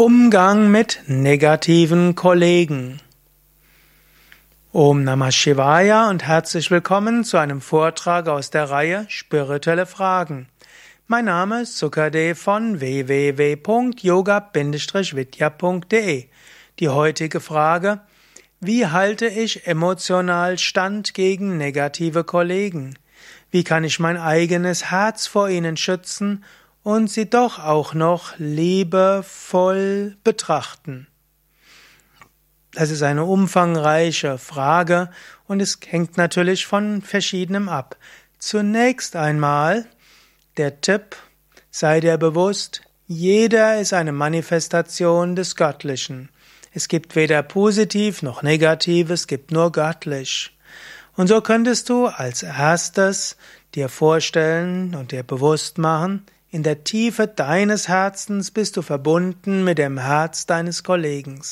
Umgang mit negativen Kollegen. Om Namah Shivaya und herzlich willkommen zu einem Vortrag aus der Reihe Spirituelle Fragen. Mein Name ist Sukadev von www.yoga-vidya.de. Die heutige Frage: Wie halte ich emotional stand gegen negative Kollegen? Wie kann ich mein eigenes Herz vor ihnen schützen und sie doch auch noch liebevoll betrachten? Das ist eine umfangreiche Frage und es hängt natürlich von verschiedenem ab. Zunächst einmal der Tipp, sei dir bewusst, jeder ist eine Manifestation des Göttlichen. Es gibt weder positiv noch negativ, es gibt nur göttlich. Und so könntest du als erstes dir vorstellen und dir bewusst machen, in der Tiefe deines Herzens bist du verbunden mit dem Herz deines Kollegen.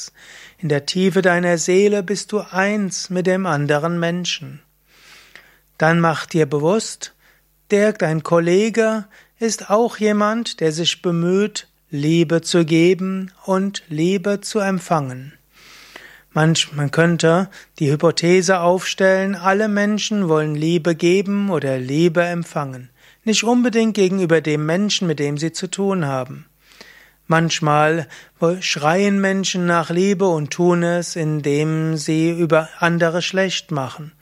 In der Tiefe deiner Seele bist du eins mit dem anderen Menschen. Dann mach dir bewusst, der dein Kollege ist auch jemand, der sich bemüht, Liebe zu geben und Liebe zu empfangen. Manch, man könnte die Hypothese aufstellen, alle Menschen wollen Liebe geben oder Liebe empfangen nicht unbedingt gegenüber dem Menschen, mit dem sie zu tun haben. Manchmal schreien Menschen nach Liebe und tun es, indem sie über andere schlecht machen.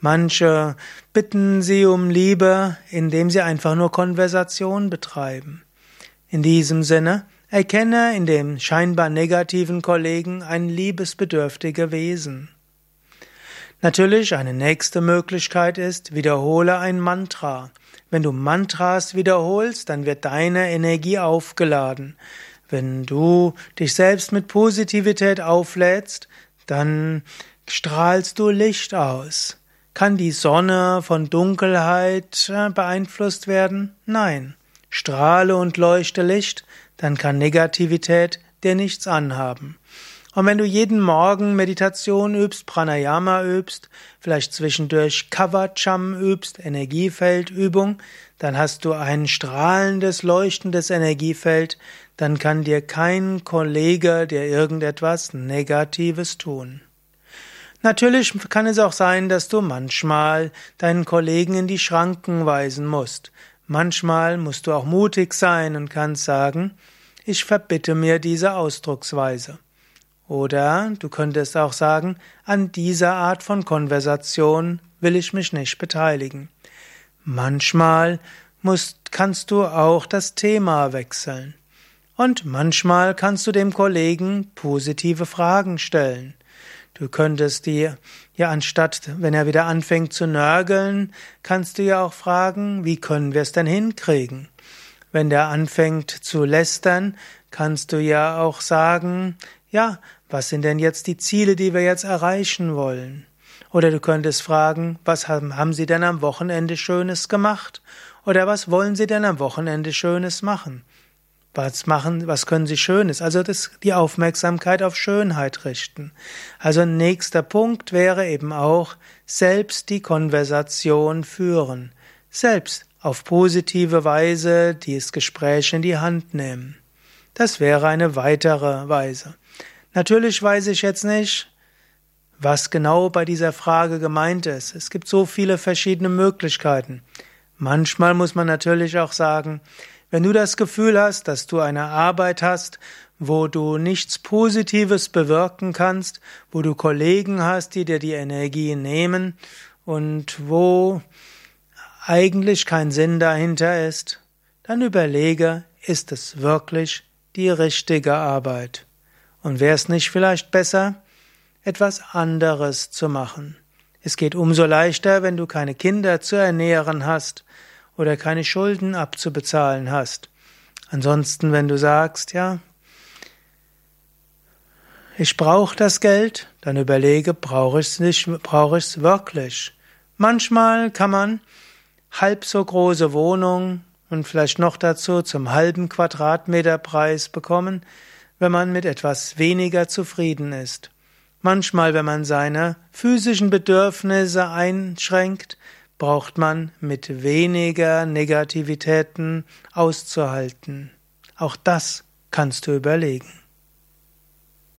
Manche bitten sie um Liebe, indem sie einfach nur Konversation betreiben. In diesem Sinne, erkenne in dem scheinbar negativen Kollegen ein liebesbedürftige Wesen. Natürlich, eine nächste Möglichkeit ist, wiederhole ein Mantra. Wenn du Mantras wiederholst, dann wird deine Energie aufgeladen. Wenn du dich selbst mit Positivität auflädst, dann strahlst du Licht aus. Kann die Sonne von Dunkelheit äh, beeinflusst werden? Nein. Strahle und leuchte Licht, dann kann Negativität dir nichts anhaben. Und wenn du jeden Morgen Meditation übst, Pranayama übst, vielleicht zwischendurch Kavacham übst, Energiefeldübung, dann hast du ein strahlendes, leuchtendes Energiefeld, dann kann dir kein Kollege dir irgendetwas Negatives tun. Natürlich kann es auch sein, dass du manchmal deinen Kollegen in die Schranken weisen musst. Manchmal musst du auch mutig sein und kannst sagen, ich verbitte mir diese Ausdrucksweise. Oder du könntest auch sagen, an dieser Art von Konversation will ich mich nicht beteiligen. Manchmal musst, kannst du auch das Thema wechseln. Und manchmal kannst du dem Kollegen positive Fragen stellen. Du könntest dir, ja, anstatt, wenn er wieder anfängt zu nörgeln, kannst du ja auch fragen, wie können wir es denn hinkriegen? Wenn der anfängt zu lästern, kannst du ja auch sagen, ja, was sind denn jetzt die Ziele, die wir jetzt erreichen wollen? Oder du könntest fragen, was haben, haben Sie denn am Wochenende Schönes gemacht? Oder was wollen Sie denn am Wochenende Schönes machen? Was machen, was können Sie Schönes? Also das, die Aufmerksamkeit auf Schönheit richten. Also nächster Punkt wäre eben auch selbst die Konversation führen. Selbst auf positive Weise dieses Gespräch in die Hand nehmen. Das wäre eine weitere Weise. Natürlich weiß ich jetzt nicht, was genau bei dieser Frage gemeint ist. Es gibt so viele verschiedene Möglichkeiten. Manchmal muss man natürlich auch sagen, wenn du das Gefühl hast, dass du eine Arbeit hast, wo du nichts Positives bewirken kannst, wo du Kollegen hast, die dir die Energie nehmen und wo eigentlich kein Sinn dahinter ist, dann überlege, ist es wirklich die richtige Arbeit? Und wäre es nicht vielleicht besser, etwas anderes zu machen? Es geht umso leichter, wenn du keine Kinder zu ernähren hast oder keine Schulden abzubezahlen hast. Ansonsten, wenn du sagst, ja, ich brauche das Geld, dann überlege, brauche ich es nicht, brauche ich es wirklich? Manchmal kann man halb so große Wohnung und vielleicht noch dazu zum halben Quadratmeterpreis bekommen, wenn man mit etwas weniger zufrieden ist. Manchmal, wenn man seine physischen Bedürfnisse einschränkt, braucht man mit weniger Negativitäten auszuhalten. Auch das kannst du überlegen.